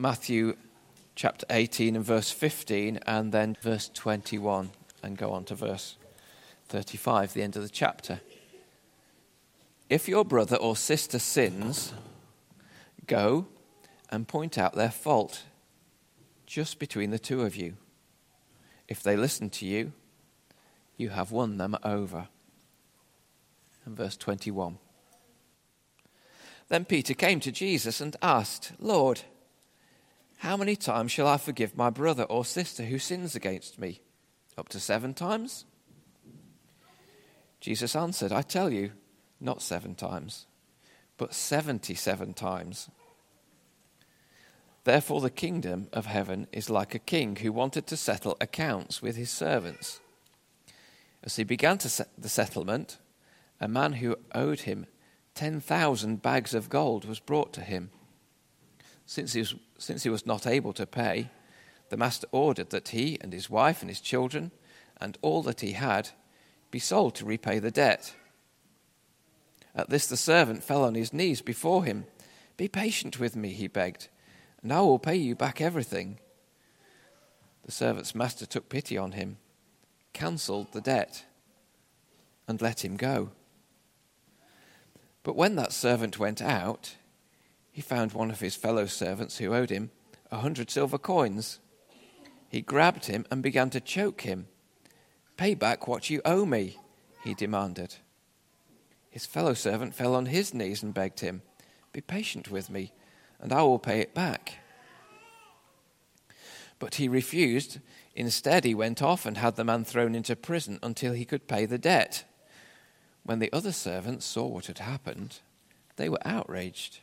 Matthew chapter 18 and verse 15, and then verse 21, and go on to verse 35, the end of the chapter. If your brother or sister sins, go and point out their fault just between the two of you. If they listen to you, you have won them over. And verse 21. Then Peter came to Jesus and asked, Lord, how many times shall I forgive my brother or sister who sins against me? Up to seven times? Jesus answered, I tell you, not seven times, but seventy seven times. Therefore, the kingdom of heaven is like a king who wanted to settle accounts with his servants. As he began to set the settlement, a man who owed him 10,000 bags of gold was brought to him. Since he, was, since he was not able to pay, the master ordered that he and his wife and his children and all that he had be sold to repay the debt. At this, the servant fell on his knees before him. Be patient with me, he begged, and I will pay you back everything. The servant's master took pity on him, cancelled the debt, and let him go. But when that servant went out, he found one of his fellow servants who owed him a hundred silver coins. He grabbed him and began to choke him. Pay back what you owe me, he demanded. His fellow servant fell on his knees and begged him, Be patient with me, and I will pay it back. But he refused. Instead, he went off and had the man thrown into prison until he could pay the debt. When the other servants saw what had happened, they were outraged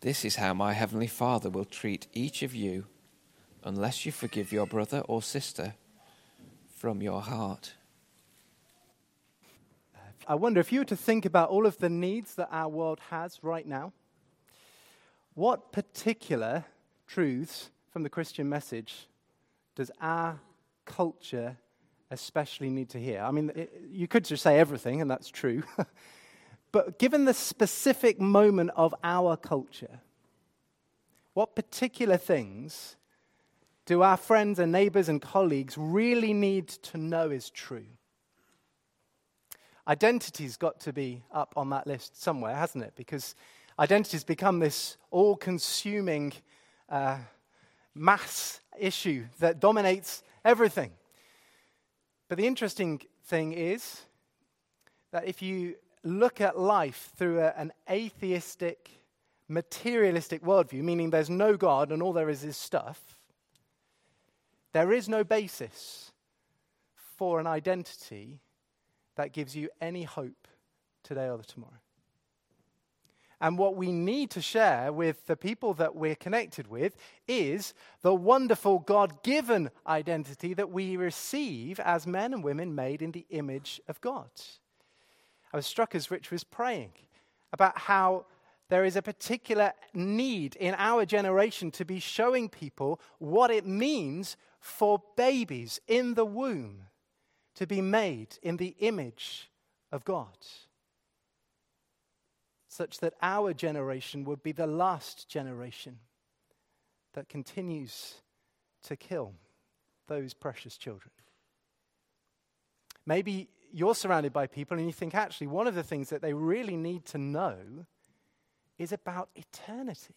This is how my heavenly Father will treat each of you unless you forgive your brother or sister from your heart. I wonder if you were to think about all of the needs that our world has right now, what particular truths from the Christian message does our culture especially need to hear? I mean, it, you could just say everything, and that's true. But given the specific moment of our culture, what particular things do our friends and neighbors and colleagues really need to know is true? Identity's got to be up on that list somewhere, hasn't it? Because identity's become this all consuming uh, mass issue that dominates everything. But the interesting thing is that if you look at life through a, an atheistic, materialistic worldview, meaning there's no God and all there is is stuff, there is no basis for an identity that gives you any hope today or tomorrow. And what we need to share with the people that we're connected with is the wonderful God given identity that we receive as men and women made in the image of God. I was struck as Rich was praying about how there is a particular need in our generation to be showing people what it means for babies in the womb to be made in the image of God. Such that our generation would be the last generation that continues to kill those precious children. Maybe you're surrounded by people and you think, actually, one of the things that they really need to know is about eternity.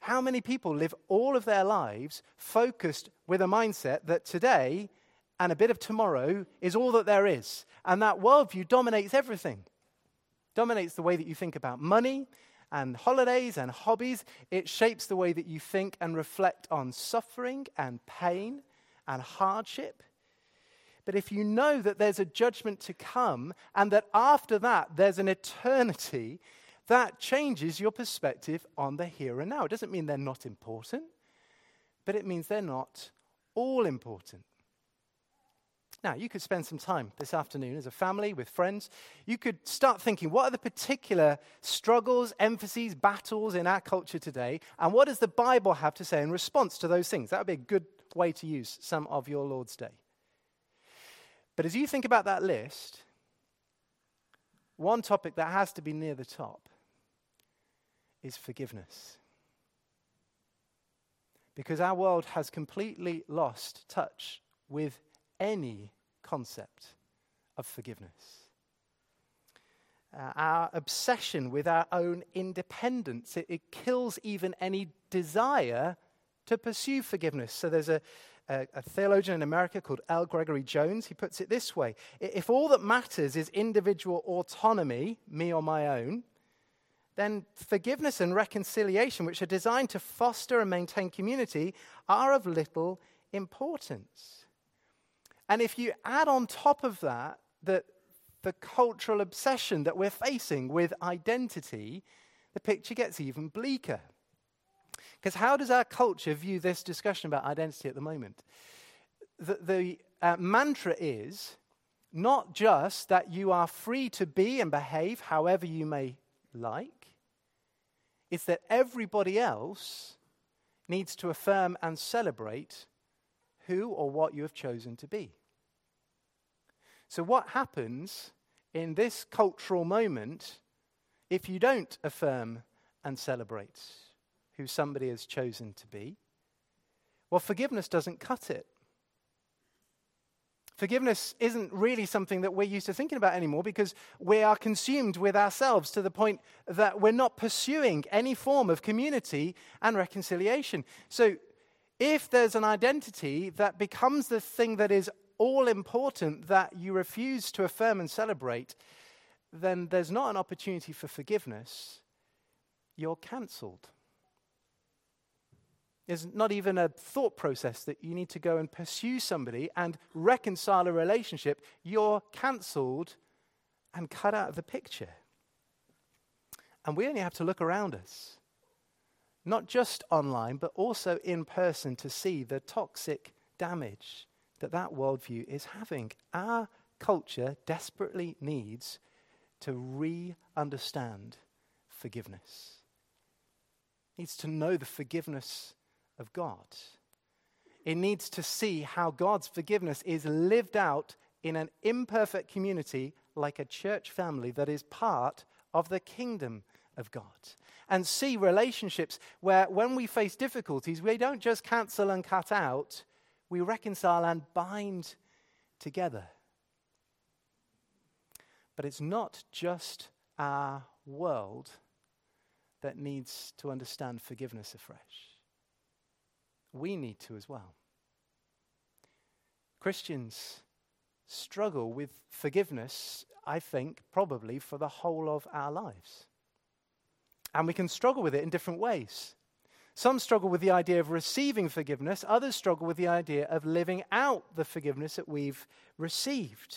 How many people live all of their lives focused with a mindset that today and a bit of tomorrow is all that there is? And that worldview dominates everything. Dominates the way that you think about money and holidays and hobbies. It shapes the way that you think and reflect on suffering and pain and hardship. But if you know that there's a judgment to come and that after that there's an eternity, that changes your perspective on the here and now. It doesn't mean they're not important, but it means they're not all important. Now, you could spend some time this afternoon as a family with friends. You could start thinking what are the particular struggles, emphases, battles in our culture today, and what does the Bible have to say in response to those things? That would be a good way to use some of your Lord's Day. But as you think about that list, one topic that has to be near the top is forgiveness. Because our world has completely lost touch with any concept of forgiveness. Uh, our obsession with our own independence, it, it, kills even any desire to pursue forgiveness. So there's a, a, a theologian in America called L. Gregory Jones. He puts it this way If all that matters is individual autonomy, me or my own, then forgiveness and reconciliation, which are designed to foster and maintain community, are of little importance. And if you add on top of that the cultural obsession that we're facing with identity, the picture gets even bleaker. Because how does our culture view this discussion about identity at the moment? The, the uh, mantra is not just that you are free to be and behave however you may like, it's that everybody else needs to affirm and celebrate who or what you have chosen to be. So, what happens in this cultural moment if you don't affirm and celebrate who somebody has chosen to be? Well, forgiveness doesn't cut it. Forgiveness isn't really something that we're used to thinking about anymore because we are consumed with ourselves to the point that we're not pursuing any form of community and reconciliation. So, if there's an identity that becomes the thing that is all important that you refuse to affirm and celebrate, then there's not an opportunity for forgiveness. You're cancelled. There's not even a thought process that you need to go and pursue somebody and reconcile a relationship. You're cancelled and cut out of the picture. And we only have to look around us, not just online, but also in person to see the toxic damage that that worldview is having. Our culture desperately needs to re understand forgiveness, needs to know the forgiveness of God. It needs to see how God's forgiveness is lived out in an imperfect community like a church family that is part of the kingdom of God. And see relationships where, when we face difficulties, we don't just cancel and cut out, we reconcile and bind together. But it's not just our world that needs to understand forgiveness afresh we need to as well. Christians struggle with forgiveness, I think, probably for the whole of our lives. And we can struggle with it in different ways. Some struggle with the idea of receiving forgiveness, others struggle with the idea of living out the forgiveness that we've received.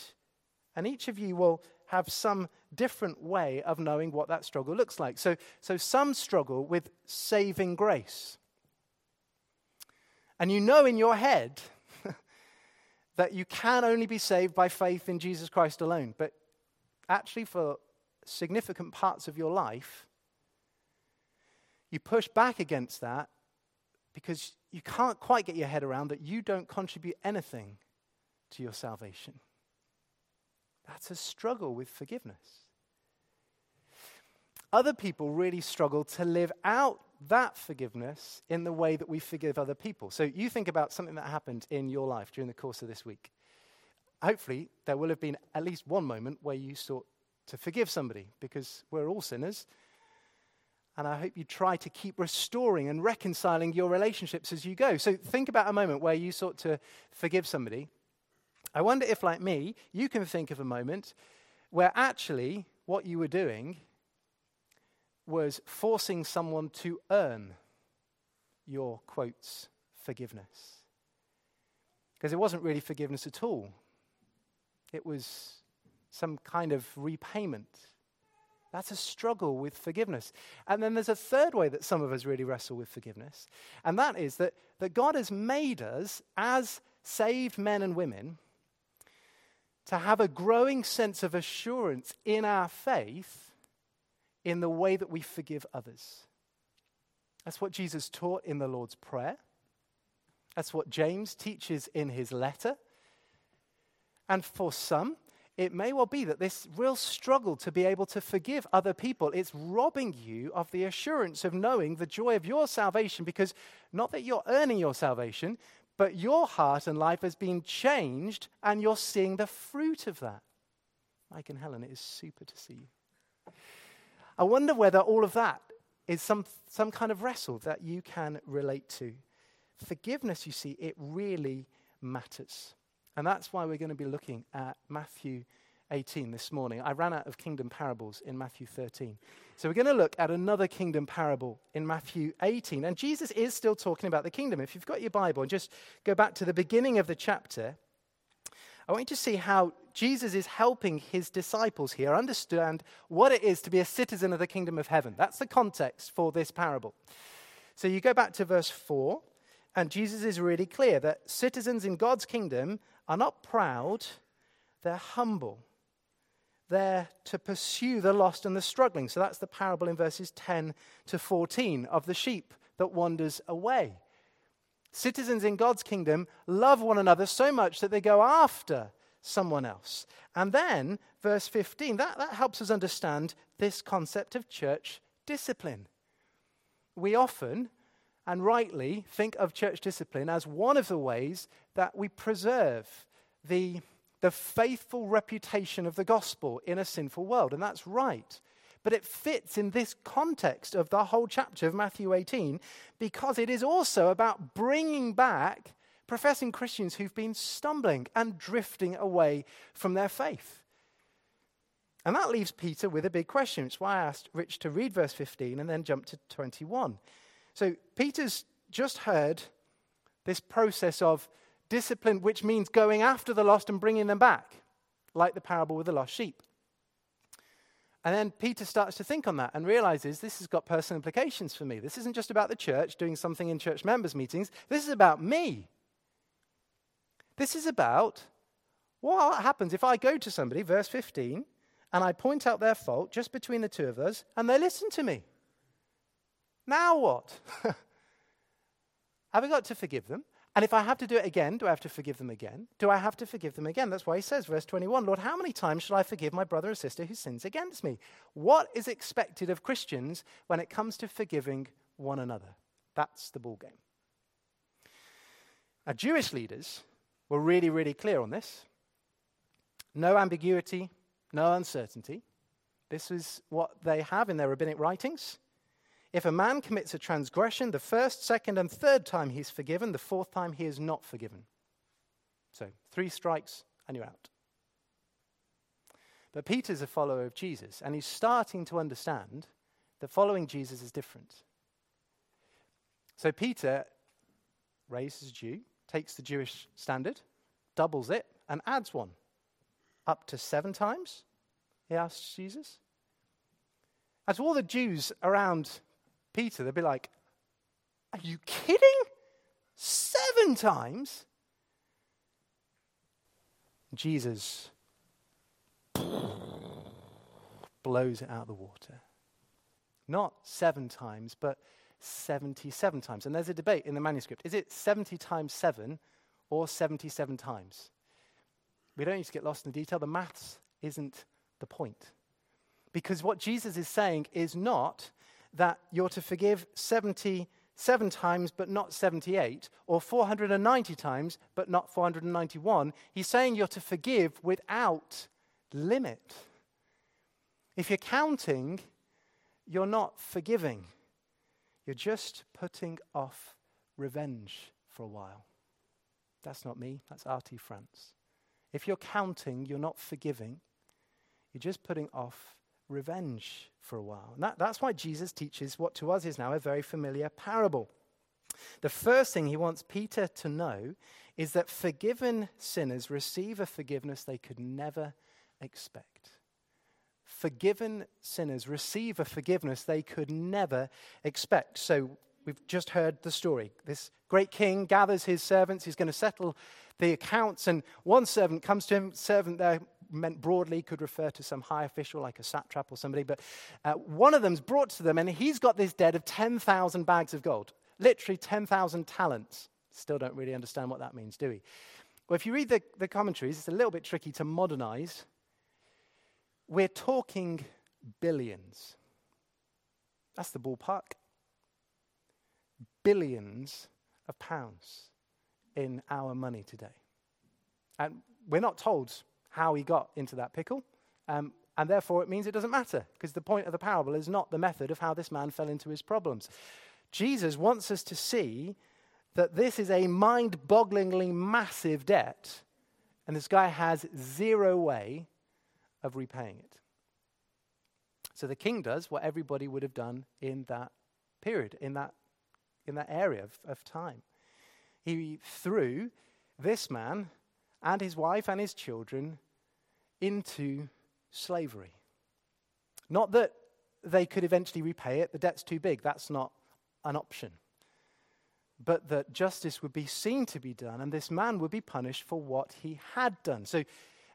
And each of you will have some different way of knowing what that struggle looks like. So, so some struggle with saving grace. And you know in your head that you can only be saved by faith in Jesus Christ alone. But actually, for significant parts of your life, you push back against that because you can't quite get your head around that you don't contribute anything to your salvation. That's a struggle with forgiveness. Other people really struggle to live out that forgiveness in the way that we forgive other people. So you think about something that happened in your life during the course of this week. Hopefully, there will have been at least one moment where you sought to forgive somebody because we're all sinners. And I hope you try to keep restoring and reconciling your relationships as you go. So think about a moment where you sought to forgive somebody. I wonder if, like me, you can think of a moment where actually what you were doing was forcing someone to earn your quotes forgiveness. Because it wasn't really forgiveness at all, it was some kind of repayment. That's a struggle with forgiveness. And then there's a third way that some of us really wrestle with forgiveness, and that is that, that God has made us as saved men and women to have a growing sense of assurance in our faith in the way that we forgive others. That's what Jesus taught in the Lord's Prayer. That's what James teaches in his letter. And for some, it may well be that this real struggle to be able to forgive other people it's robbing you of the assurance of knowing the joy of your salvation because not that you're earning your salvation but your heart and life has been changed and you're seeing the fruit of that mike and helen it is super to see you i wonder whether all of that is some, some kind of wrestle that you can relate to forgiveness you see it really matters and that's why we're going to be looking at Matthew 18 this morning. I ran out of kingdom parables in Matthew 13. So we're going to look at another kingdom parable in Matthew 18. And Jesus is still talking about the kingdom. If you've got your Bible and just go back to the beginning of the chapter, I want you to see how Jesus is helping his disciples here understand what it is to be a citizen of the kingdom of heaven. That's the context for this parable. So you go back to verse 4, and Jesus is really clear that citizens in God's kingdom are not proud, they're humble. They're to pursue the lost and the struggling. So that's the parable in verses 10 to 14 of the sheep that wanders away. Citizens in God's kingdom love one another so much that they go after someone else. And then, verse 15, that, that helps us understand this concept of church discipline. We often and rightly think of church discipline as one of the ways that we preserve the, the faithful reputation of the gospel in a sinful world. And that's right. But it fits in this context of the whole chapter of Matthew 18 because it is also about bringing back professing Christians who've been stumbling and drifting away from their faith. And that leaves Peter with a big question. It's why I asked Rich to read verse 15 and then jump to 21. So Peter's just heard this process of discipline, which means going after the lost and bringing them back, like the parable with the lost sheep. And then Peter starts to think on that and realizes this has got personal implications for me. This isn't just about the church doing something in church members' meetings, this is about me. This is about what happens if I go to somebody, verse 15, and I point out their fault just between the two of us, and they listen to me. Now what? have I got to forgive them? And if I have to do it again, do I have to forgive them again? Do I have to forgive them again? That's why he says, verse 21, Lord, how many times shall I forgive my brother or sister who sins against me? What is expected of Christians when it comes to forgiving one another? That's the ball game. Now, Jewish leaders were really, really clear on this. No ambiguity, no uncertainty. This is what they have in their rabbinic writings. If a man commits a transgression, the first, second, and third time he's forgiven, the fourth time he is not forgiven. So, three strikes and you're out. But Peter's a follower of Jesus, and he's starting to understand that following Jesus is different. So, Peter, raised as a Jew, takes the Jewish standard, doubles it, and adds one. Up to seven times? He asks Jesus. As all the Jews around Peter, they'd be like, Are you kidding? Seven times? Jesus blows it out of the water. Not seven times, but 77 times. And there's a debate in the manuscript. Is it 70 times 7 or 77 times? We don't need to get lost in the detail. The maths isn't the point. Because what Jesus is saying is not that you're to forgive 77 times but not 78, or 490 times but not 491. He's saying you're to forgive without limit. If you're counting, you're not forgiving. You're just putting off revenge for a while. That's not me, that's R.T. France. If you're counting, you're not forgiving. You're just putting off revenge for a while. And that, that's why Jesus teaches what to us is now a very familiar parable. The first thing he wants Peter to know is that forgiven sinners receive a forgiveness they could never expect. Forgiven sinners receive a forgiveness they could never expect. So we've just heard the story. This great king gathers his servants, he's going to settle the accounts, and one servant comes to him. Servant there meant broadly could refer to some high official like a satrap or somebody, but uh, one of them's brought to them, and he's got this debt of 10,000 bags of gold, literally 10,000 talents. Still don't really understand what that means, do we? Well, if you read the, the commentaries, it's a little bit tricky to modernize. We're talking billions. That's the ballpark. Billions of pounds in our money today. And we're not told how he got into that pickle, um, and therefore it means it doesn't matter, because the point of the parable is not the method of how this man fell into his problems. Jesus wants us to see that this is a mind bogglingly massive debt, and this guy has zero way of repaying it. So the king does what everybody would have done in that period, in that, in that area of, of time. He threw this man and his wife and his children into slavery. Not that they could eventually repay it, the debt's too big, that's not an option but that justice would be seen to be done and this man would be punished for what he had done. So,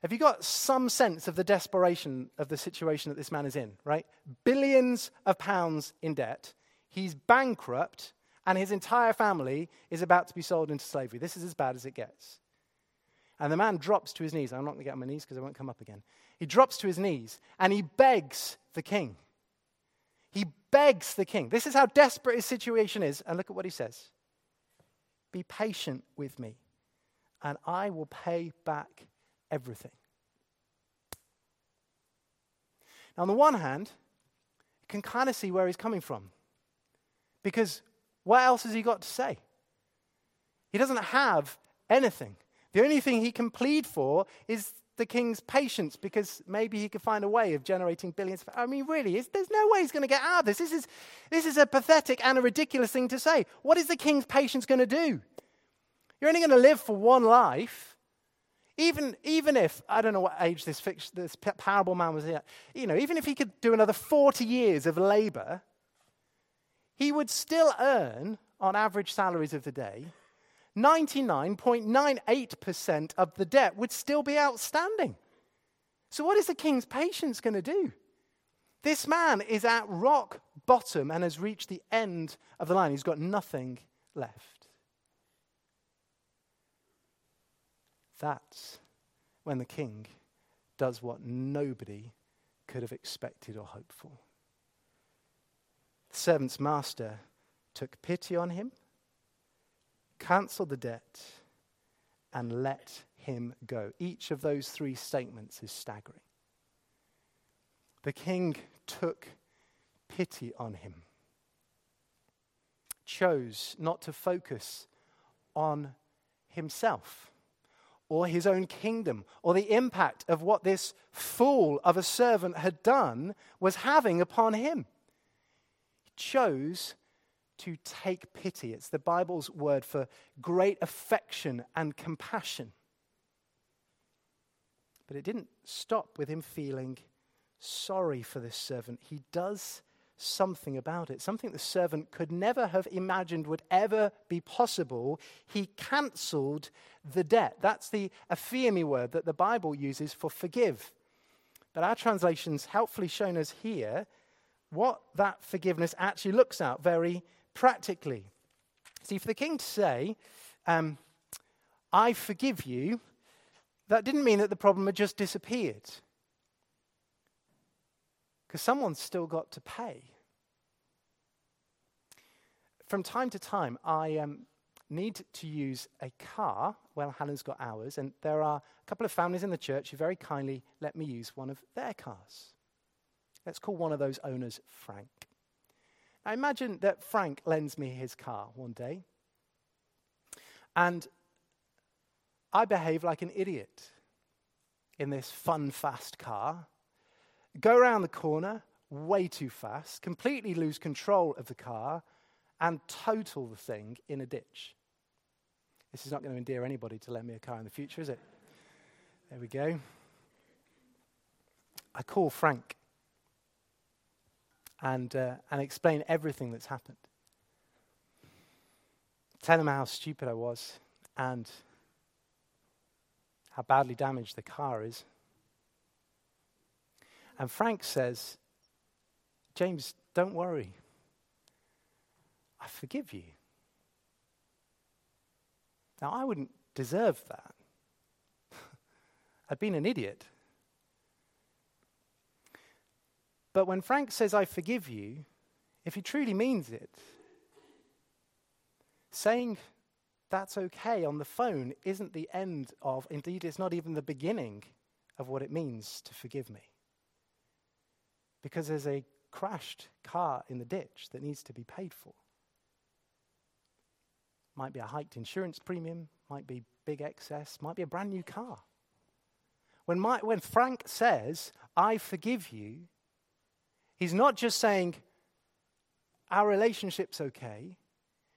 have you got some sense of the desperation of the situation that this man is in, right? Billions of pounds in debt. He's bankrupt, and his entire family is about to be sold into slavery. This is as bad as it gets. And the man drops to his knees. I'm not going to get on my knees because I won't come up again. He drops to his knees and he begs the king. He begs the king. This is how desperate his situation is. And look at what he says be patient with me, and I will pay back everything. Now, on the one hand, you can kind of see where he's coming from. Because what else has he got to say? He doesn't have anything. The only thing he can plead for is the king's patience because maybe he could find a way of generating billions. I mean, really, there's no way he's going to get out of this. This is, this is a pathetic and a ridiculous thing to say. What is the king's patience going to do? You're only going to live for one life. Even, even if, I don't know what age this, this parable man was at, you know, even if he could do another 40 years of labor, he would still earn, on average salaries of the day, 99.98% of the debt would still be outstanding. So, what is the king's patience going to do? This man is at rock bottom and has reached the end of the line. He's got nothing left. That's when the king does what nobody could have expected or hoped for. The servant's master took pity on him cancelled the debt, and let him go. Each of those three statements is staggering. The king took pity on him, chose not to focus on himself or his own kingdom or the impact of what this fool of a servant had done was having upon him. He chose to take pity. It's the Bible's word for great affection and compassion. But it didn't stop with him feeling sorry for this servant. He does something about it, something the servant could never have imagined would ever be possible. He cancelled the debt. That's the aphiemi word that the Bible uses for forgive. But our translation's helpfully shown us here what that forgiveness actually looks out very practically. See, for the king to say, um, I forgive you, that didn't mean that the problem had just disappeared. Because someone's still got to pay. From time to time, I um, need to use a car. Well, Helen's got ours, and there are a couple of families in the church who very kindly let me use one of their cars. Let's call one of those owners Frank. Now imagine that Frank lends me his car one day, and I behave like an idiot in this fun, fast car, go around the corner way too fast, completely lose control of the car, and total the thing in a ditch. This is not going to endear anybody to lend me a car in the future, is it? There we go. I call Frank and, uh, and explain everything that's happened. Tell him how stupid I was and how badly damaged the car is. And Frank says, James, don't worry. I forgive you. Now, I wouldn't deserve that. I'd been an idiot. But when Frank says, I forgive you, if he truly means it, saying that's okay on the phone isn't the end of, indeed, it's not even the beginning of what it means to forgive me. Because there's a crashed car in the ditch that needs to be paid for. Might be a hiked insurance premium, might be big excess, might be a brand new car. When, my, when Frank says, I forgive you, he's not just saying, our relationship's okay.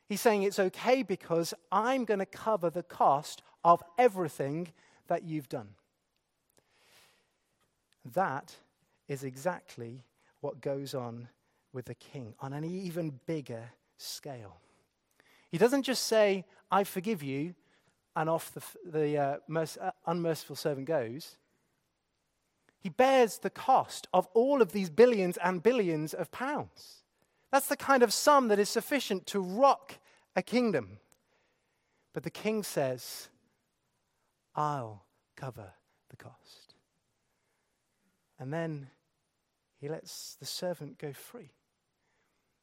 He's saying it's okay because I'm going to cover the cost of everything that you've done. That is exactly what goes on with the king on an even bigger scale. He doesn't just say, I forgive you, and off the, the uh, merc- uh, unmerciful servant goes. He bears the cost of all of these billions and billions of pounds. That's the kind of sum that is sufficient to rock a kingdom. But the king says, I'll cover the cost. And then he lets the servant go free.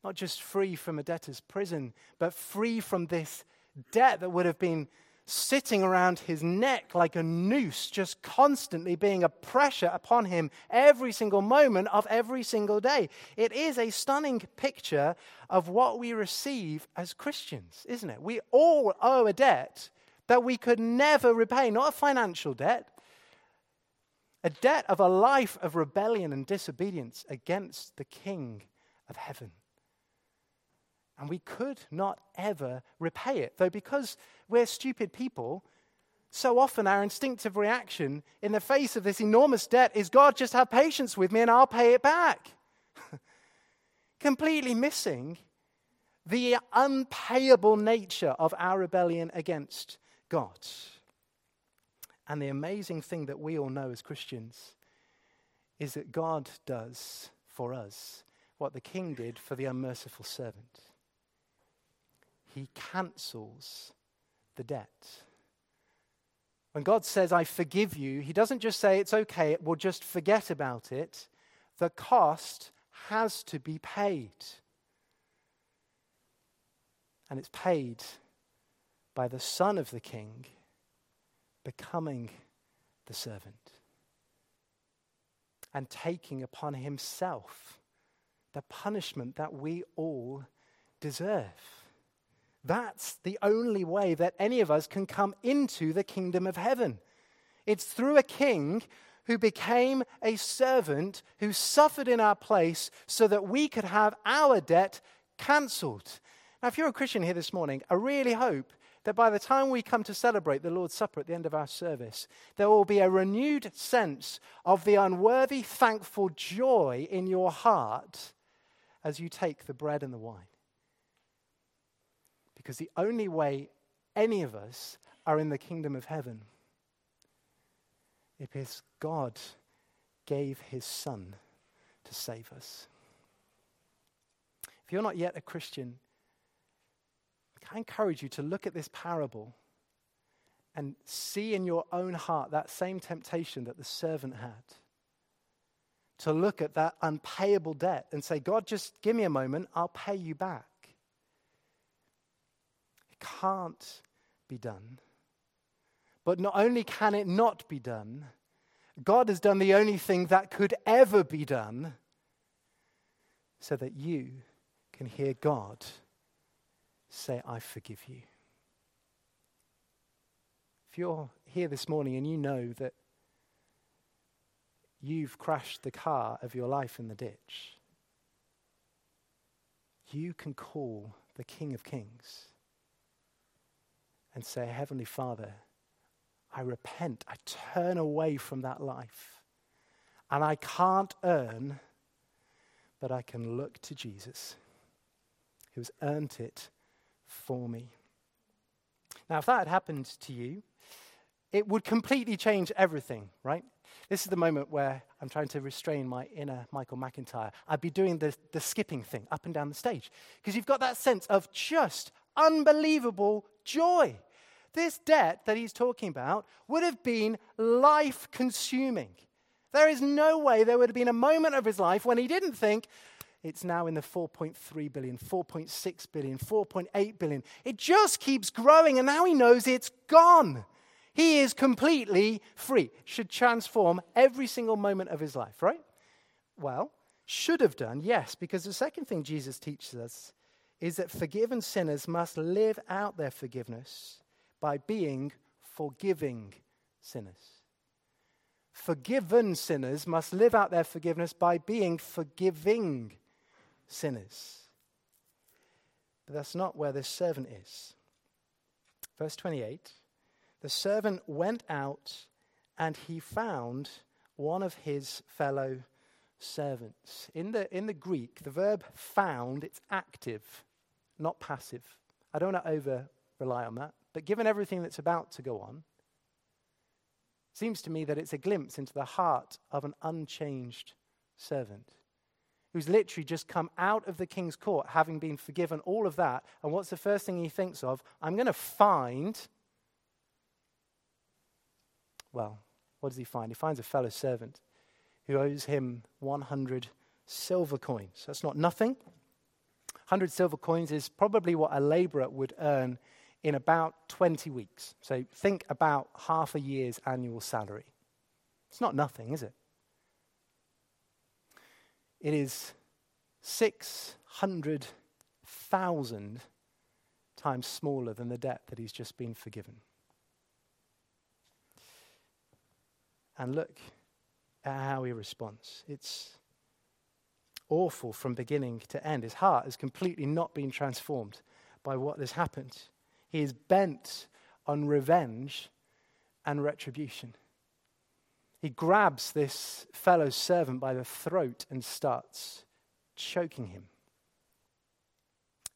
Not just free from a debtor's prison, but free from this debt that would have been sitting around his neck like a noose, just constantly being a pressure upon him every single moment of every single day. It is a stunning picture of what we receive as Christians, isn't it? We all owe a debt that we could never repay, not a financial debt, a debt of a life of rebellion and disobedience against the King of heaven. And we could not ever repay it. Though, because we're stupid people, so often our instinctive reaction in the face of this enormous debt is God, just have patience with me and I'll pay it back. Completely missing the unpayable nature of our rebellion against God. And the amazing thing that we all know as Christians is that God does for us what the king did for the unmerciful servant he cancels the debt. When God says, I forgive you, he doesn't just say it's okay, we'll just forget about it. The cost has to be paid. And it's paid by the Son of the King becoming the servant and taking upon himself the punishment that we all deserve. That's the only way that any of us can come into the kingdom of heaven. It's through a king who became a servant who suffered in our place so that we could have our debt cancelled. Now, if you're a Christian here this morning, I really hope that by the time we come to celebrate the Lord's Supper at the end of our service, there will be a renewed sense of the unworthy, thankful joy in your heart as you take the bread and the wine. Because the only way any of us are in the kingdom of heaven is God gave his son to save us. If you're not yet a Christian, I encourage you to look at this parable and see in your own heart that same temptation that the servant had. To look at that unpayable debt and say, God, just give me a moment, I'll pay you back It can't be done. But not only can it not be done, God has done the only thing that could ever be done so that you can hear God say, I forgive you. If you're here this morning and you know that you've crashed the car of your life in the ditch, you can call the King of Kings and say, Heavenly Father, I repent. I turn away from that life. And I can't earn, but I can look to Jesus, who's earned it for me. Now, if that had happened to you, it would completely change everything, right? This is the moment where I'm trying to restrain my inner Michael McIntyre. I'd be doing the, the skipping thing up and down the stage because you've got that sense of just unbelievable joy. This debt that he's talking about would have been life consuming. There is no way there would have been a moment of his life when he didn't think, it's now in the 4.3 billion, 4.6 billion, 4.8 billion. It just keeps growing, and now he knows it's gone. He is completely free. Should transform every single moment of his life, right? Well, should have done, yes, because the second thing Jesus teaches us is that forgiven sinners must live out their forgiveness by being forgiving sinners. Forgiven sinners must live out their forgiveness by being forgiving sinners. But that's not where this servant is. Verse 28 The servant went out and he found one of his fellow servants. In the, in the Greek, the verb found, it's active, not passive. I don't want to over rely on that. But given everything that's about to go on, seems to me that it's a glimpse into the heart of an unchanged servant who's literally just come out of the king's court having been forgiven all of that. And what's the first thing he thinks of? I'm going to find. Well, what does he find? He finds a fellow servant who owes him 100 silver coins. That's not nothing. 100 silver coins is probably what a laborer would earn in about 20 weeks. So think about half a year's annual salary. It's not nothing, is it? It is 600,000 times smaller than the debt that he's just been forgiven. And look at how he responds. It's awful from beginning to end. His heart has completely not been transformed by what has happened. He is bent on revenge and retribution. He grabs this fellow servant by the throat and starts choking him.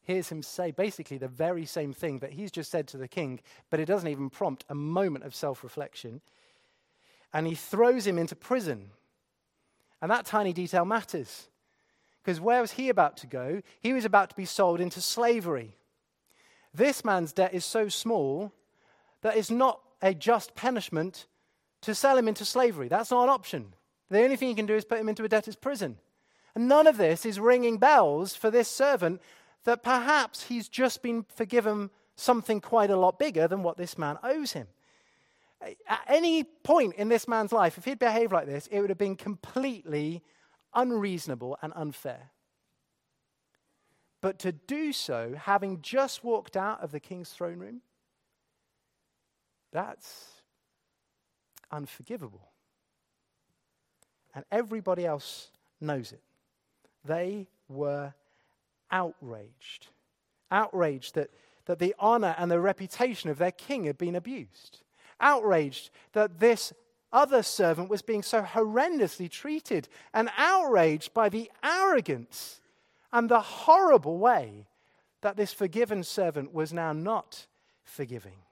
Hears him say basically the very same thing that he's just said to the king, but it doesn't even prompt a moment of self reflection. And he throws him into prison. And that tiny detail matters. Because where was he about to go? He was about to be sold into slavery. This man's debt is so small that it's not a just punishment to sell him into slavery. That's not an option. The only thing you can do is put him into a debtor's prison. And none of this is ringing bells for this servant that perhaps he's just been forgiven something quite a lot bigger than what this man owes him. At any point in this man's life, if he'd behaved like this, it would have been completely unreasonable and unfair. But to do so, having just walked out of the king's throne room, that's unforgivable. And everybody else knows it. They were outraged. Outraged that, that the honor and the reputation of their king had been abused. Outraged that this other servant was being so horrendously treated. And outraged by the arrogance and the horrible way that this forgiven servant was now not forgiving.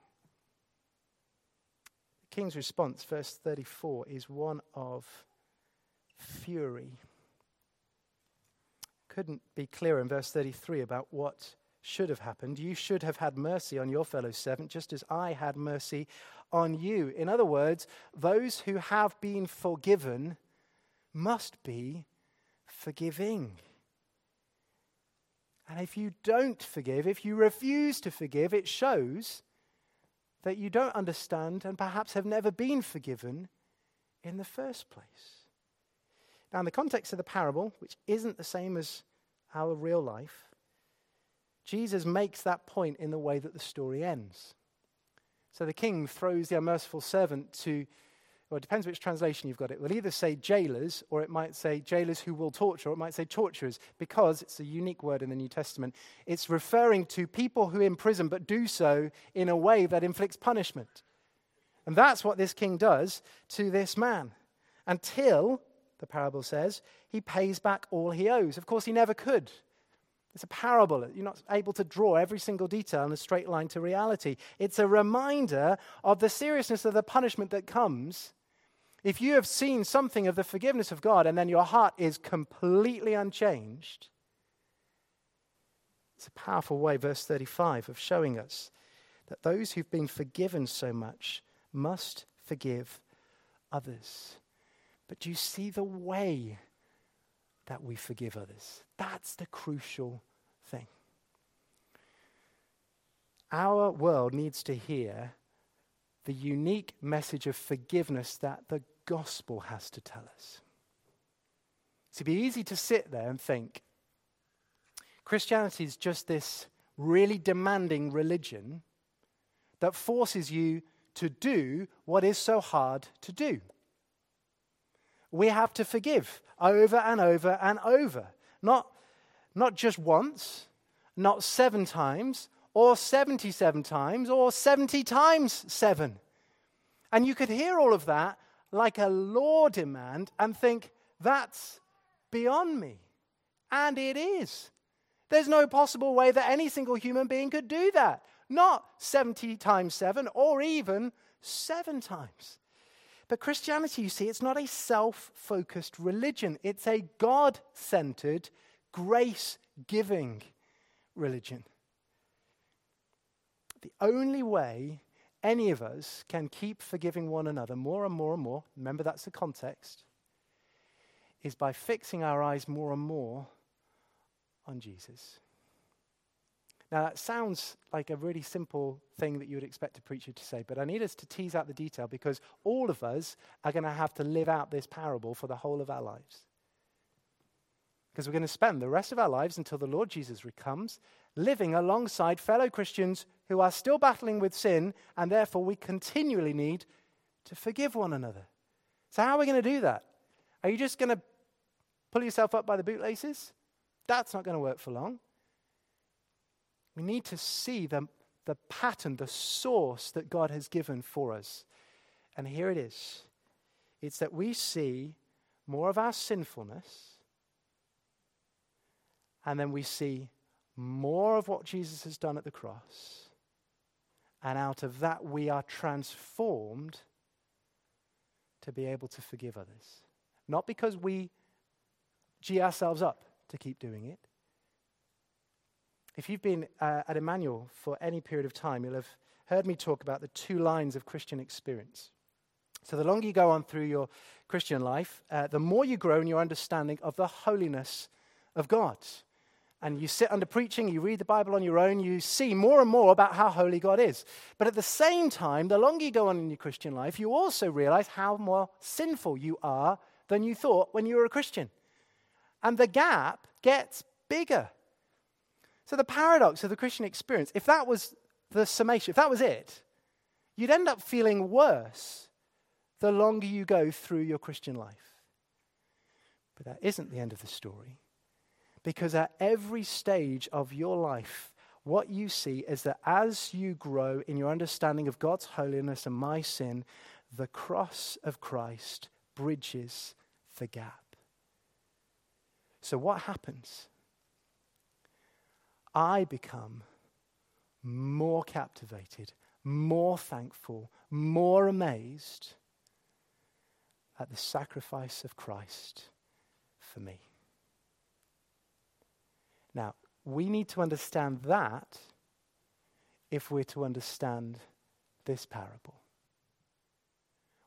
King's response, verse 34, is one of fury. Couldn't be clearer in verse 33 about what should have happened. You should have had mercy on your fellow servant, just as I had mercy on you. In other words, those who have been forgiven must be forgiving. And if you don't forgive, if you refuse to forgive, it shows that you don't understand and perhaps have never been forgiven in the first place. Now, in the context of the parable, which isn't the same as our real life, Jesus makes that point in the way that the story ends. So the king throws the unmerciful servant to well, it depends which translation you've got. It will either say jailers or it might say jailers who will torture, or it might say torturers, because it's a unique word in the New Testament. It's referring to people who imprison but do so in a way that inflicts punishment. And that's what this king does to this man until the parable says, he pays back all he owes. Of course, he never could. It's a parable. You're not able to draw every single detail in a straight line to reality. It's a reminder of the seriousness of the punishment that comes if you have seen something of the forgiveness of God and then your heart is completely unchanged. It's a powerful way, verse 35, of showing us that those who've been forgiven so much must forgive others. But do you see the way that we forgive others? That's the crucial thing. Our world needs to hear the unique message of forgiveness that the gospel has to tell us. It'd be easy to sit there and think Christianity is just this really demanding religion that forces you to do what is so hard to do. We have to forgive over and over and over. Not, not just once, not seven times, or 77 times, or 70 times seven. And you could hear all of that like a law demand and think, that's beyond me. And it is. There's no possible way that any single human being could do that. Not 70 times 7 or even 7 times. But Christianity, you see, it's not a self focused religion, it's a God centered, grace giving religion. The only way any of us can keep forgiving one another more and more and more, remember that's the context, is by fixing our eyes more and more on Jesus. Now, that sounds like a really simple thing that you would expect a preacher to say, but I need us to tease out the detail because all of us are going to have to live out this parable for the whole of our lives. Because we're going to spend the rest of our lives until the Lord Jesus comes living alongside fellow Christians who are still battling with sin, and therefore we continually need to forgive one another. So, how are we going to do that? Are you just going to pull yourself up by the bootlaces? That's not going to work for long. We need to see the, the pattern, the source that God has given for us. And here it is it's that we see more of our sinfulness and then we see more of what Jesus has done at the cross. And out of that, we are transformed to be able to forgive others. Not because we gee ourselves up to keep doing it. If you've been uh, at Emmanuel for any period of time, you'll have heard me talk about the two lines of Christian experience. So, the longer you go on through your Christian life, uh, the more you grow in your understanding of the holiness of God and you sit under preaching, you read the Bible on your own, you see more and more about how holy God is. But at the same time, the longer you go on in your Christian life, you also realize how more sinful you are than you thought when you were a Christian. And the gap gets bigger. So, the paradox of the Christian experience, if that was the summation, if that was it, you'd end up feeling worse the longer you go through your Christian life. But that isn't the end of the story. Because at every stage of your life, what you see is that as you grow in your understanding of God's holiness and my sin, the cross of Christ bridges the gap. So, what happens? I become more captivated, more thankful, more amazed at the sacrifice of Christ for me. Now, we need to understand that if we're to understand this parable.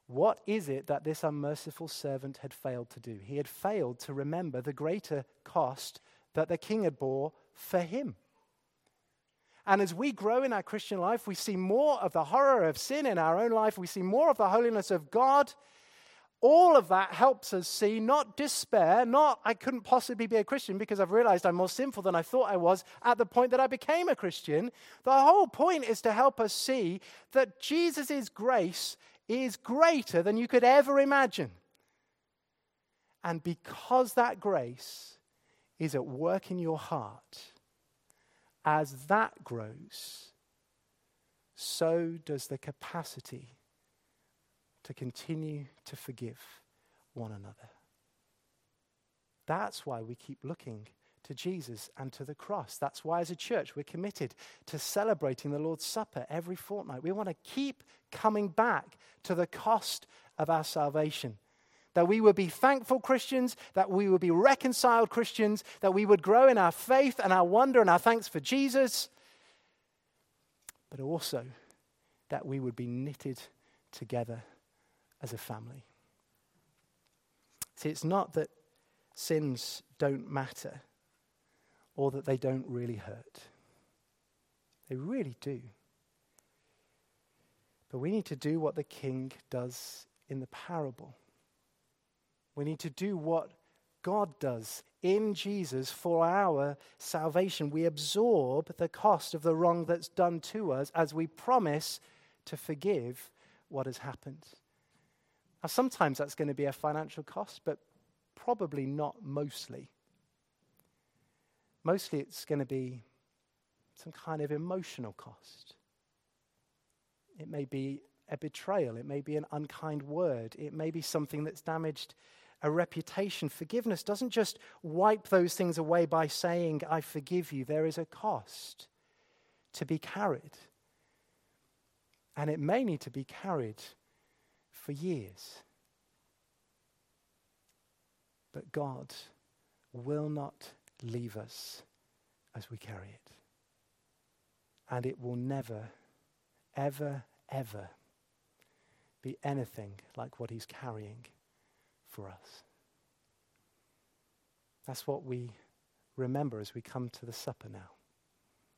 What is it that this unmerciful servant had failed to do? He had failed to remember the greater cost that the king had bore for him. And as we grow in our Christian life, we see more of the horror of sin in our own life. We see more of the holiness of God all of that helps us see not despair, not I couldn't possibly be a Christian because I've realized I'm more sinful than I thought I was at the point that I became a Christian. The whole point is to help us see that Jesus' grace is greater than you could ever imagine. And because that grace is at work in your heart, as that grows, so does the capacity to continue to forgive one another. That's why we keep looking to Jesus and to the cross. That's why, as a church, we're committed to celebrating the Lord's Supper every fortnight. We want to keep coming back to the cost of our salvation. That we would be thankful Christians, that we would be reconciled Christians, that we would grow in our faith and our wonder and our thanks for Jesus, but also that we would be knitted together as a family. See, it's not that sins don't matter or that they don't really hurt. They really do. But we need to do what the king does in the parable. We need to do what God does in Jesus for our salvation. We absorb the cost of the wrong that's done to us as we promise to forgive what has happened. Now, sometimes that's going to be a financial cost, but probably not mostly. Mostly it's going to be some kind of emotional cost. It may be a betrayal, it may be an unkind word, it may be something that's damaged a reputation. Forgiveness doesn't just wipe those things away by saying, I forgive you. There is a cost to be carried. And it may need to be carried for years. But God will not leave us as we carry it. And it will never, ever, ever be anything like what He's carrying for us. That's what we remember as we come to the supper now.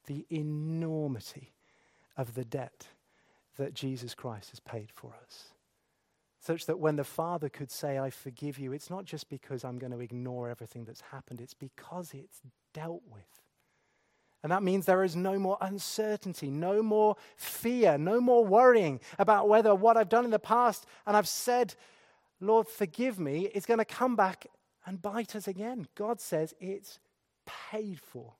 The enormity of the debt that Jesus Christ has paid for us. Such that when the Father could say, I forgive you, it's not just because I'm going to ignore everything that's happened, it's because it's dealt with. And that means there is no more uncertainty, no more fear, no more worrying about whether what I've done in the past and I've said, Lord, forgive me, is going to come back and bite us again. God says it's paid for.